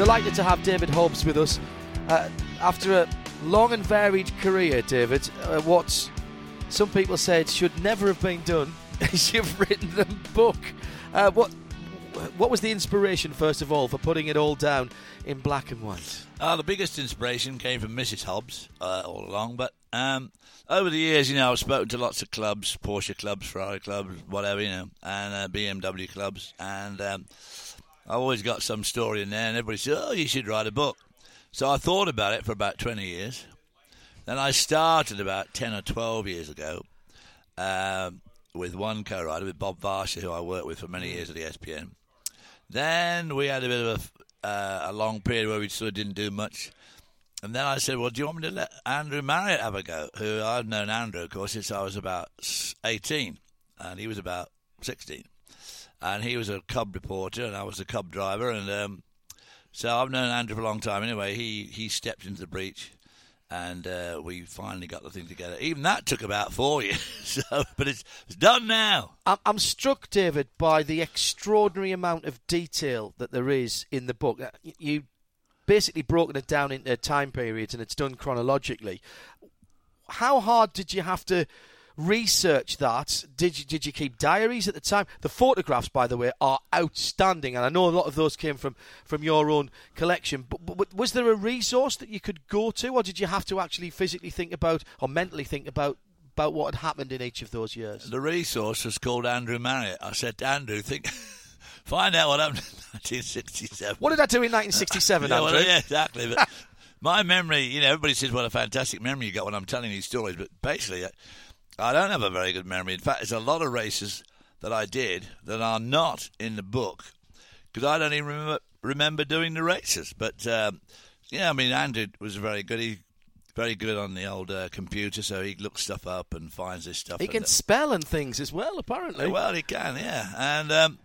Delighted to have David Hobbs with us. Uh, after a long and varied career, David, uh, what some people said should never have been done is you've written a book. Uh, what what was the inspiration, first of all, for putting it all down in black and white? Uh, the biggest inspiration came from Mrs. Hobbs uh, all along, but um, over the years, you know, I've spoken to lots of clubs, Porsche clubs, Ferrari clubs, whatever, you know, and uh, BMW clubs, and um, I always got some story in there, and everybody said, "Oh, you should write a book." So I thought about it for about twenty years. Then I started about ten or twelve years ago um, with one co-writer, with Bob Varsha, who I worked with for many years at the ESPN. Then we had a bit of a, uh, a long period where we sort of didn't do much. And then I said, "Well, do you want me to let Andrew Marriott have a go?" Who I've known Andrew, of course, since I was about eighteen, and he was about sixteen and he was a cub reporter, and I was a cub driver, and um, so I've known Andrew for a long time. Anyway, he he stepped into the breach, and uh, we finally got the thing together. Even that took about four years, so, but it's, it's done now. I'm, I'm struck, David, by the extraordinary amount of detail that there is in the book. Uh, You basically broken it down into time periods, and it's done chronologically. How hard did you have to? Research that. Did you did you keep diaries at the time? The photographs, by the way, are outstanding, and I know a lot of those came from from your own collection. But, but was there a resource that you could go to, or did you have to actually physically think about or mentally think about? About what had happened in each of those years. The resource was called Andrew Marriott. I said to Andrew, think, find out what happened in 1967. What did I do in 1967, yeah, Andrew? well, yeah, exactly. But my memory, you know, everybody says what a fantastic memory you got when I'm telling these stories, but basically, uh, I don't have a very good memory. In fact, there's a lot of races that I did that are not in the book because I don't even remember, remember doing the races. But um, yeah, I mean, Andrew was very good. He very good on the old uh, computer, so he looks stuff up and finds this stuff. He can and, spell and things as well, apparently. Well, he can, yeah. And um,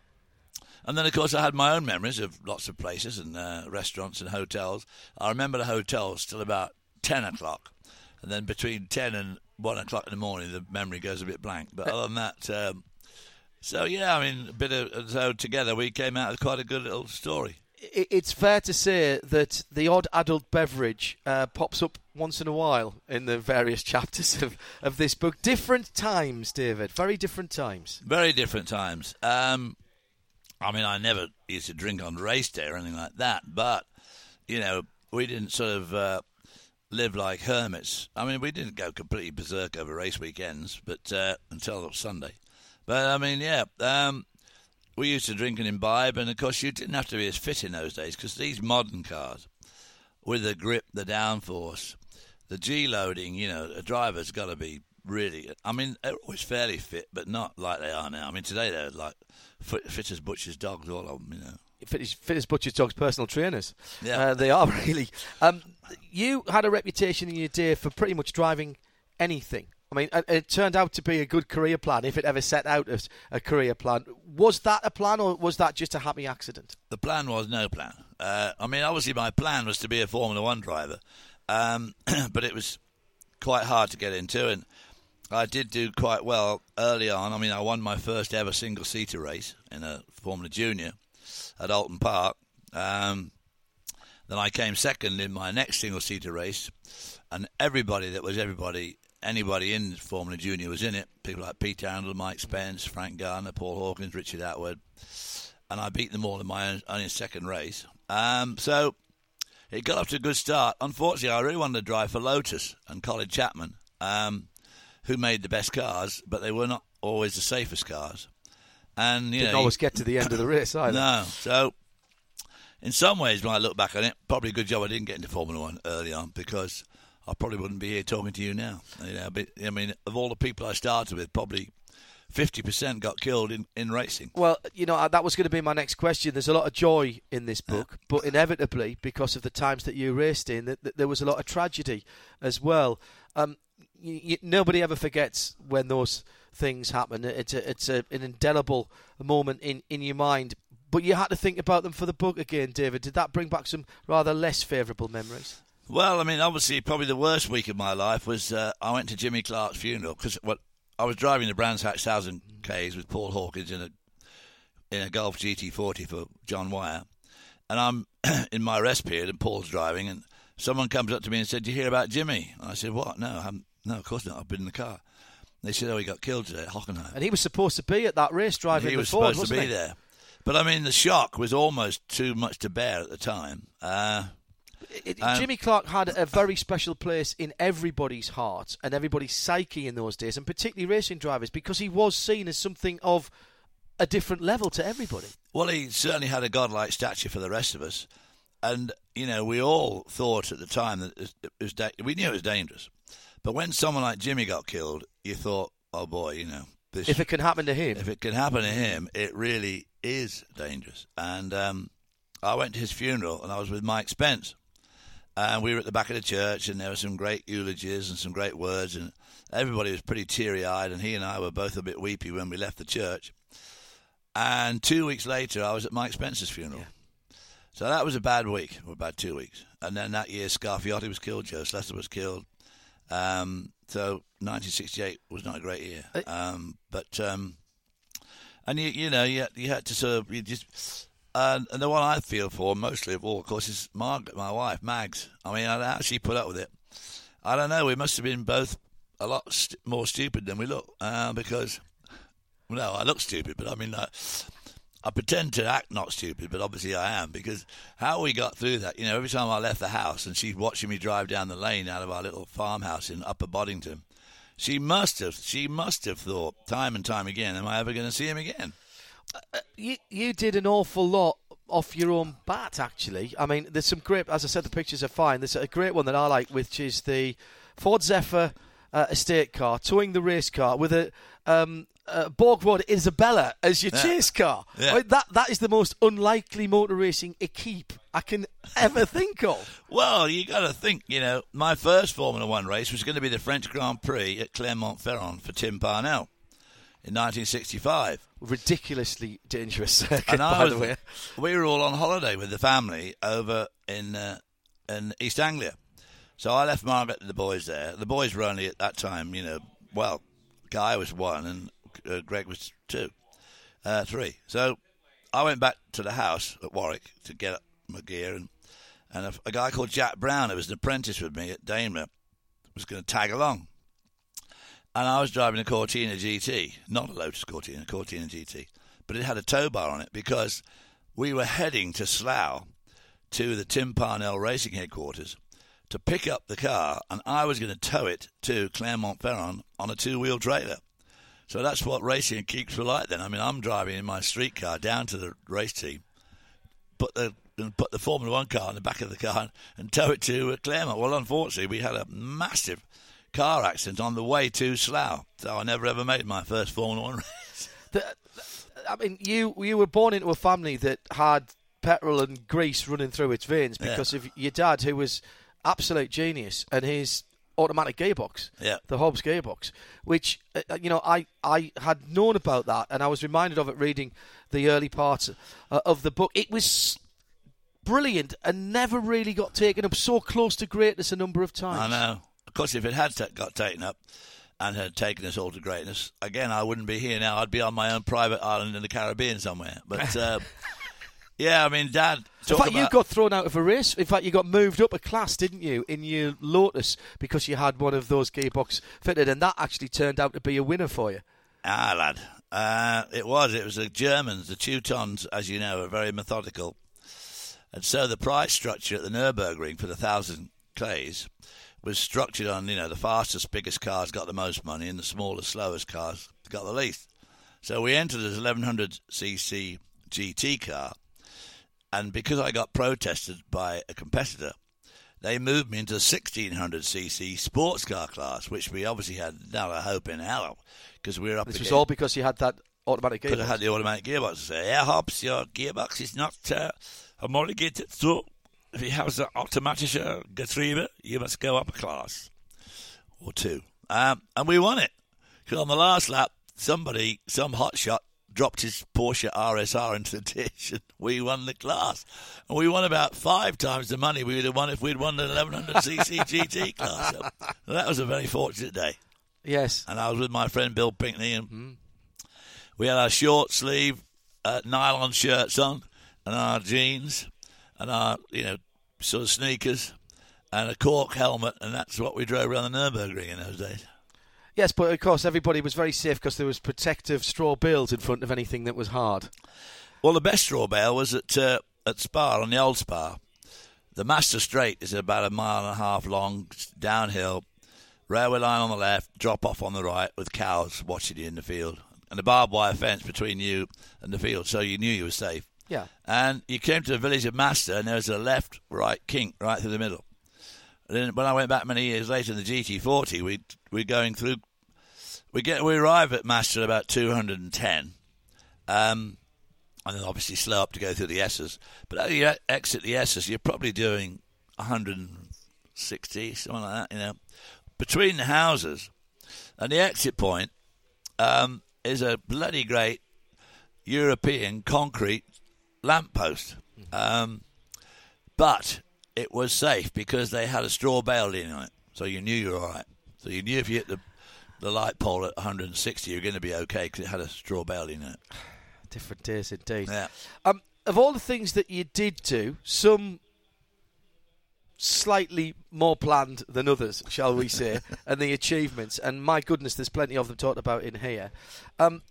and then, of course, I had my own memories of lots of places and uh, restaurants and hotels. I remember the hotels till about ten o'clock, and then between ten and one o'clock in the morning, the memory goes a bit blank. But other than that, um, so yeah, I mean, a bit of so together we came out with quite a good little story. It's fair to say that the odd adult beverage uh, pops up once in a while in the various chapters of, of this book. Different times, David. Very different times. Very different times. Um, I mean, I never used to drink on race day or anything like that, but you know, we didn't sort of. Uh, live like hermits. I mean, we didn't go completely berserk over race weekends, but uh, until Sunday. But I mean, yeah, um, we used to drink and imbibe, and of course, you didn't have to be as fit in those days because these modern cars, with the grip, the downforce, the G loading, you know, a driver's got to be really. I mean, they're always fairly fit, but not like they are now. I mean, today they're like fit, fit as butcher's dogs, all of them, you know fit as, fit as butcher's dogs, personal trainers. Yeah, uh, they are really. Um, you had a reputation in your day for pretty much driving anything. I mean, it turned out to be a good career plan if it ever set out as a career plan. Was that a plan, or was that just a happy accident? The plan was no plan. Uh, I mean, obviously, my plan was to be a Formula One driver, um, but it was quite hard to get into, and I did do quite well early on. I mean, I won my first ever single seater race in a Formula Junior at Oulton Park. Um, then I came second in my next single seater race, and everybody that was everybody, anybody in Formula Junior was in it. People like Peter Handel, Mike Spence, Frank Gardner, Paul Hawkins, Richard Attwood, and I beat them all in my own second race. Um, so it got off to a good start. Unfortunately, I really wanted to drive for Lotus and Colin Chapman, um, who made the best cars, but they were not always the safest cars. And you didn't know, always get to the end of the race either. No, so in some ways, when I look back on it, probably a good job I didn't get into Formula One early on because I probably wouldn't be here talking to you now. You know, but, I mean, of all the people I started with, probably 50% got killed in, in racing. Well, you know, uh, that was going to be my next question. There's a lot of joy in this book, but inevitably, because of the times that you raced in, that, that there was a lot of tragedy as well. Um, you, you, nobody ever forgets when those things happen. It's a, it's a, an indelible moment in, in your mind. But you had to think about them for the book again, David. Did that bring back some rather less favourable memories? Well, I mean, obviously, probably the worst week of my life was uh, I went to Jimmy Clark's funeral because what I was driving the Brands Hatch Thousand Ks with Paul Hawkins in a in a Gulf GT40 for John Wyer, and I'm in my rest period, and Paul's driving, and someone comes up to me and said, "Do you hear about Jimmy?" And I said, "What? No. No, of course not. I've been in the car." They said, "Oh, he got killed today at Hockenheim." And he was supposed to be at that race driving he was Ford, supposed to be he? there. But I mean, the shock was almost too much to bear at the time. Uh, It, Um, Jimmy Clark had a very special place in everybody's heart and everybody's psyche in those days, and particularly racing drivers, because he was seen as something of a different level to everybody. Well, he certainly had a godlike stature for the rest of us, and you know we all thought at the time that it was we knew it was dangerous. But when someone like Jimmy got killed, you thought, "Oh boy, you know this." If it can happen to him, if it can happen to him, it really is dangerous. And um, I went to his funeral, and I was with Mike Spence, and we were at the back of the church, and there were some great eulogies and some great words, and everybody was pretty teary-eyed, and he and I were both a bit weepy when we left the church. And two weeks later, I was at Mike Spence's funeral. So that was a bad week, or about two weeks. And then that year, Scarfiotti was killed, Jo Schlesser was killed. Um, so 1968 was not a great year. Um, but um, and you you know you you had to sort of you just and, and the one I feel for mostly of all, of course, is Margaret, my wife, Mags. I mean, I don't know how she put up with it. I don't know. We must have been both a lot st- more stupid than we look uh, because no, I look stupid, but I mean, I, I pretend to act not stupid, but obviously I am because how we got through that, you know, every time I left the house and she's watching me drive down the lane out of our little farmhouse in Upper Boddington, she must have, she must have thought time and time again, am I ever going to see him again? Uh, uh, you you did an awful lot off your own bat. Actually, I mean, there's some great. As I said, the pictures are fine. There's a great one that I like, which is the Ford Zephyr uh, estate car towing the race car with a. Um, uh, Borgward Isabella as your Yeah. chase car. Yeah. I mean, that that is the most unlikely motor racing equipe I can ever think of. Well, you got to think, you know, my first Formula One race was going to be the French Grand Prix at Clermont-Ferrand for Tim Parnell in 1965. Ridiculously dangerous circuit, and I by was, the way. we were all on holiday with the family over in uh, in East Anglia. So I left Margaret and the boys there. The boys were only at that time, you know, well, Guy was one and uh, Greg was two, uh, three. So I went back to the house at Warwick to get up my gear, and and a, a guy called Jack Brown, who was an apprentice with me at Daimler, was going to tag along. And I was driving a Cortina GT, not a Lotus Cortina, a Cortina GT, but it had a tow bar on it because we were heading to Slough to the Tim Parnell Racing headquarters to pick up the car, and I was going to tow it to Clermont-Ferrand on a two-wheel trailer. So that's what racing and keeps were like then. I mean, I'm driving in my street car down to the race team, put the and put the Formula One car in the back of the car and tow it to uh, Claremont. Well, unfortunately, we had a massive car accident on the way to Slough, so I never ever made my first Formula One race. the, I mean, you you were born into a family that had petrol and grease running through its veins Yeah. because of your dad, who was absolute genius, and his automatic gearbox, Yeah. the Hobbs gearbox, which uh, uh, you know I I had known about that, and I was reminded of it reading the early parts uh, of the book. It was brilliant and never really got taken up so close to greatness a number of times. I know. Of course, if it had ta got taken up and had taken us all to greatness, again, I wouldn't be here now. I'd be on my own private island in the Caribbean somewhere. But uh, yeah, I mean, Dad. In fact, you got thrown out of a race. In fact, you got moved up a class, didn't you, in your Lotus because you had one of those gearbox fitted, and that actually turned out to be a winner for you. Ah, lad. Uh, it was. It was the Germans. The Teutons, as you know, are very methodical. And so the price structure at the Nürburgring for the thousand clays was structured on, you know, the fastest, biggest cars got the most money and the smallest, slowest cars got the least. So we entered as 1100cc GT car. And because I got protested by a competitor, they moved me into the 1600cc sports car class, which we obviously had not a hope in hell because we were up This was all because you had that automatic because I gearbox. had the automatic gearbox. Say, yeah, Hobbs, your gearbox is not uh, homologated, so if you have the automatische Getriebe, you must go up a class or two. Um, and we won it. Because on the last lap, somebody, some hotshot, dropped his Porsche RSR into the ditch, and we won the class. And we won about five times the money we would have won if we'd won the 1100cc GT class. So that was a very fortunate day Yes. and I was with my friend Bill Pinkney, and we had our short sleeve uh, nylon shirts on, and our jeans, and our you know sort of sneakers, and a cork helmet, and that's what we drove around the Nurburgring in those days. Yes, but of course everybody was very safe because there was protective straw bales in front of anything that was hard. Well, the best straw bale was at uh, at Spa on the old Spa. The Masta Straight is about a mile and a half long, downhill, railway line on the left, drop off on the right, with cows watching you in the field, and a barbed wire fence between you and the field, so you knew you were safe. Yeah. And you came to the village of Masta, and there was a left, right kink right through the middle. Then when I went back many years later in the GT40, we we're going through. We get we arrive at Masta about 210, um, and then obviously slow up to go through the S's. But as you exit the S's, you're probably doing 160, something like that. You know, between the houses, and the exit point um, is a bloody great European concrete lamppost. Um, but it was safe because they had a straw bale leaning on it, so you knew you were all right. So you knew if you hit the the light pole at 160, you're going to be okay because it had a straw bale in it. Different days indeed. Yeah. Um, of all the things that you did do, some slightly more planned than others, shall we say, and the achievements, and my goodness, there's plenty of them talked about in here. Um,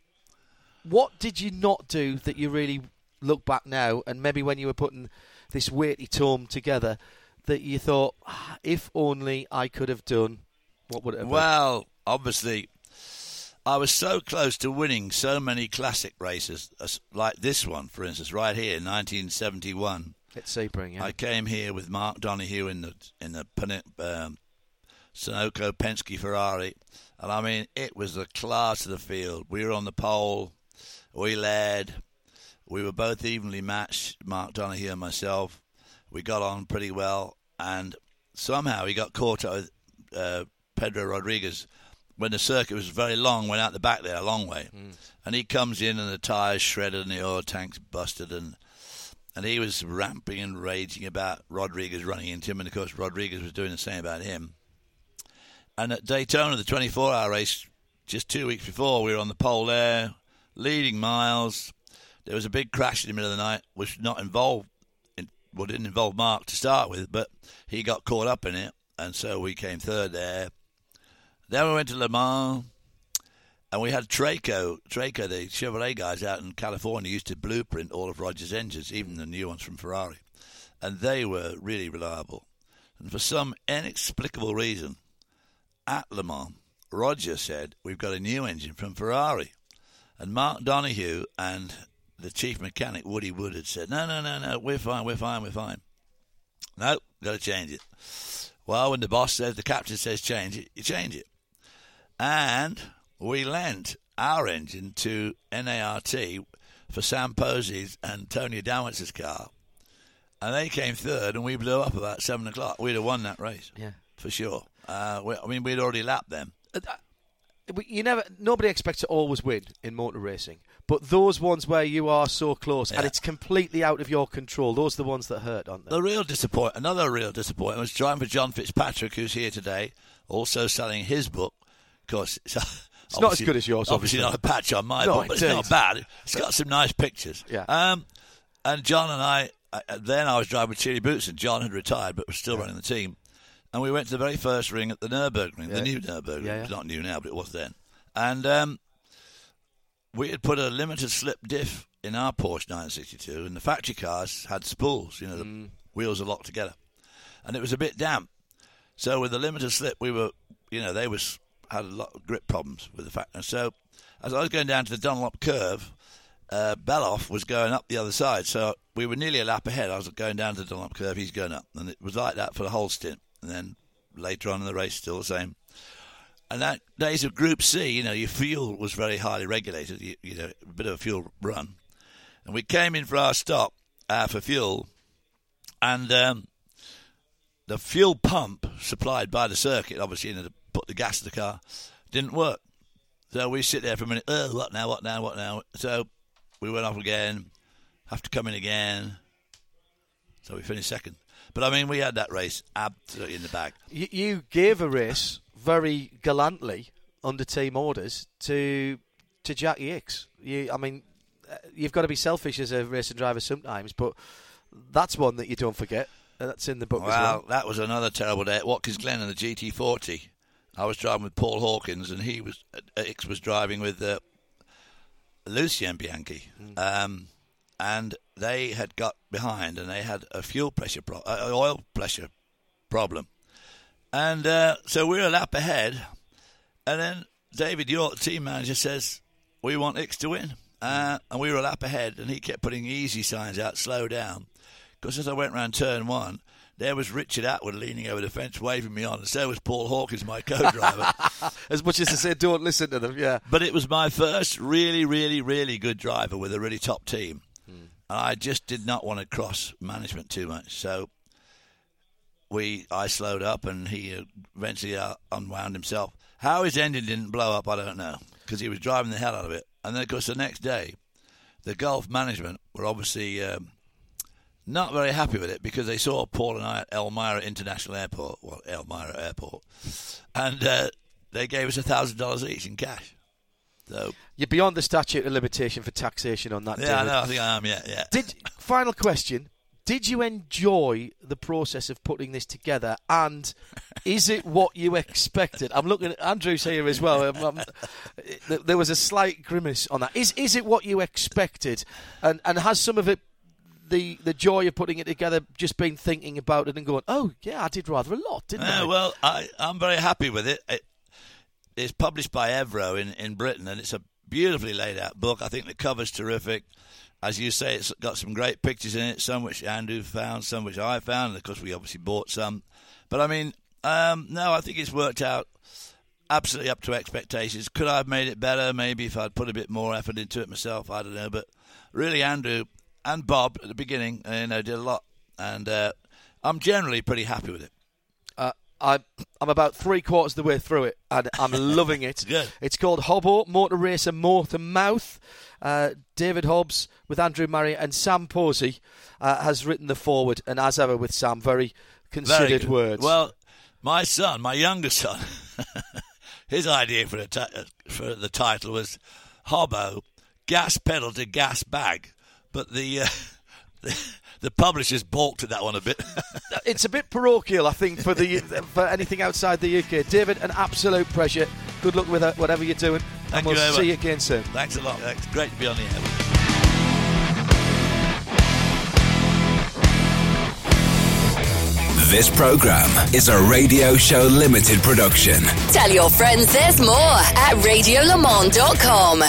what did you not do that you really look back now, and maybe when you were putting this weighty tome together, that you thought, "Ah, if only I could have done, what would it have been? Well, obviously, I was so close to winning so many classic races, like this one, for instance, right here, 1971. It's Sebring, yeah. I came here with Mark Donohue in the in the um, Sunoco Penske Ferrari, and I mean it was the class of the field. We were on the pole, we led, we were both evenly matched. Mark Donohue and myself, we got on pretty well, and somehow he got caught up with uh, Pedro Rodriguez when the circuit was very long. Went out the back there a long way, and he comes in and the tires shredded and the oil tank's busted and and he was ramping and raging about Rodriguez running into him, and of course Rodriguez was doing the same about him. And at Daytona, the 24-hour race, just two weeks before, we were on the pole there, leading miles. There was a big crash in the middle of the night, which not involved, in, well, didn't involve Mark to start with, but he got caught up in it, and so we came third there. Then we went to Le Mans, and we had Traco, Traco, the Chevrolet guys out in California used to blueprint all of Roger's engines, even the new ones from Ferrari. And they were really reliable. And for some inexplicable reason, at Le Mans, Roger said, We've got a new engine from Ferrari. And Mark Donohue and the chief mechanic, Woody Wood, had said, No, no, no, no, we're fine, we're fine, we're fine. No, got to change it. Well, when the boss says, the captain says change it, you change it. And we lent our engine to NART for Sam Posey's and Tony Adamowicz's car. And they came third, and we blew up about 7 o'clock. We'd have won that race. Yeah. For sure. Uh, we, I mean, we'd already lapped them. You never nobody expects to always win in motor racing but those ones where you are so close and it's completely out of your control those are the ones that hurt aren't they The real disappointment, another real disappointment, was driving for John Fitzpatrick, who's here today, also selling his book. Of course, it's, It's not as good as yours, Obviously, obviously. not a patch on my No, book, but it's not bad. It's got some nice pictures. Yeah. Um, and John and I, uh, then I was driving with Thierry Boutsen, and John had retired, but was still running the team. And we went to the very first ring at the Nurburgring, Yeah. the new Nurburgring. Yeah, yeah. It's not new now, but it was then. And um, we had put a limited slip diff in our Porsche 962, and the factory cars had spools. You know, the Mm. wheels are locked together, and it was a bit damp. So with the limited slip, we were, you know, they was had a lot of grip problems with the factory. And so as I was going down to the Dunlop curve, uh, Bellof was going up the other side, so we were nearly a lap ahead. I was going down to the Dunlop curve, he's going up, and it was like that for the whole stint. And then later on in the race, still the same. And that days of Group C, you know, your fuel was very highly regulated. You, you know, a bit of a fuel run, and we came in for our stop uh, for fuel, and um, the fuel pump supplied by the circuit, obviously, you know, to put the gas in the car, didn't work. So we sit there for a minute. Oh, what now? What now? What now? So we went off again. Have to come in again. So we finished second. But I mean, we had that race absolutely in the bag. You, you gave a race very gallantly under team orders to to Jacky Ickx. You, I mean, uh, you've got to be selfish as a racing driver sometimes, but that's one that you don't forget. That's in the book Well, as well. that was another terrible day at Watkins Glen in the GT40. I was driving with Paul Hawkins, and he was Ickx was driving with uh, Lucien Bianchi, um, and they had got behind, and they had a fuel pressure, pro- uh, oil pressure problem, and uh, so we were a lap ahead, and then David Yorke, the team manager, says we want Ickx to win, uh, and we were a lap ahead, and he kept putting easy signs out, slow down, because as I went round turn one. There was Richard Attwood leaning over the fence, waving me on, and so was Paul Hawkins, my co-driver. As much as to say, don't listen to them. Yeah. But it was my first really, really, really good driver with a really top team. And I just did not want to cross management too much. So we, I slowed up and he eventually uh, unwound himself. How his engine didn't blow up, I don't know, because he was driving the hell out of it. And then, of course, the next day, the Gulf management were obviously um, not very happy with it because they saw Paul and I at Elmira International Airport, well, Elmira Airport, and uh, they gave us a thousand dollars each in cash. So You're beyond the statute of limitation for taxation on that. yeah, I know. I think I am. Yeah, yeah. Did final question? Did you enjoy the process of putting this together, and is it what you expected? I'm looking at Andrew's here as well. Um, th- there was a slight grimace on that. Is is it what you expected, and and has some of it the the joy of putting it together just been thinking about it and going, oh yeah, I did rather a lot, didn't I? Uh, well, I, I'm very happy with it. it. It's published by Evro in, in Britain, and it's a beautifully laid out book. I think the cover's terrific. As you say, it's got some great pictures in it, some which Andrew found, some which I found, and of course, we obviously bought some. But I mean, um, no, I think it's worked out absolutely up to expectations. Could I have made it better? Maybe if I'd put a bit more effort into it myself. I don't know. But really, Andrew and Bob at the beginning, you know, did a lot, and uh, I'm generally pretty happy with it. I'm I'm about three quarters of the way through it, and I'm loving it. Good. It's called Hobbo Motor Racer Mouth to Mouth. Uh, David Hobbs with Andrew Murray and Sam Posey uh, has written the forward, and as ever with Sam, very Very considered good. words. Well, my son, my younger son, his idea for the ti- for the title was Hobbo, gas pedal to gas bag, but the uh, the, the publishers balked at that one a bit. it's a bit parochial, I think, for the for anything outside the UK. David, an absolute pleasure. Good luck with uh, whatever you're doing, Thank and we'll you very see much. you again soon. Thanks a lot. It's great to be on the air. This program is a Radio Show Limited production. Tell your friends there's more at radiolemans.com.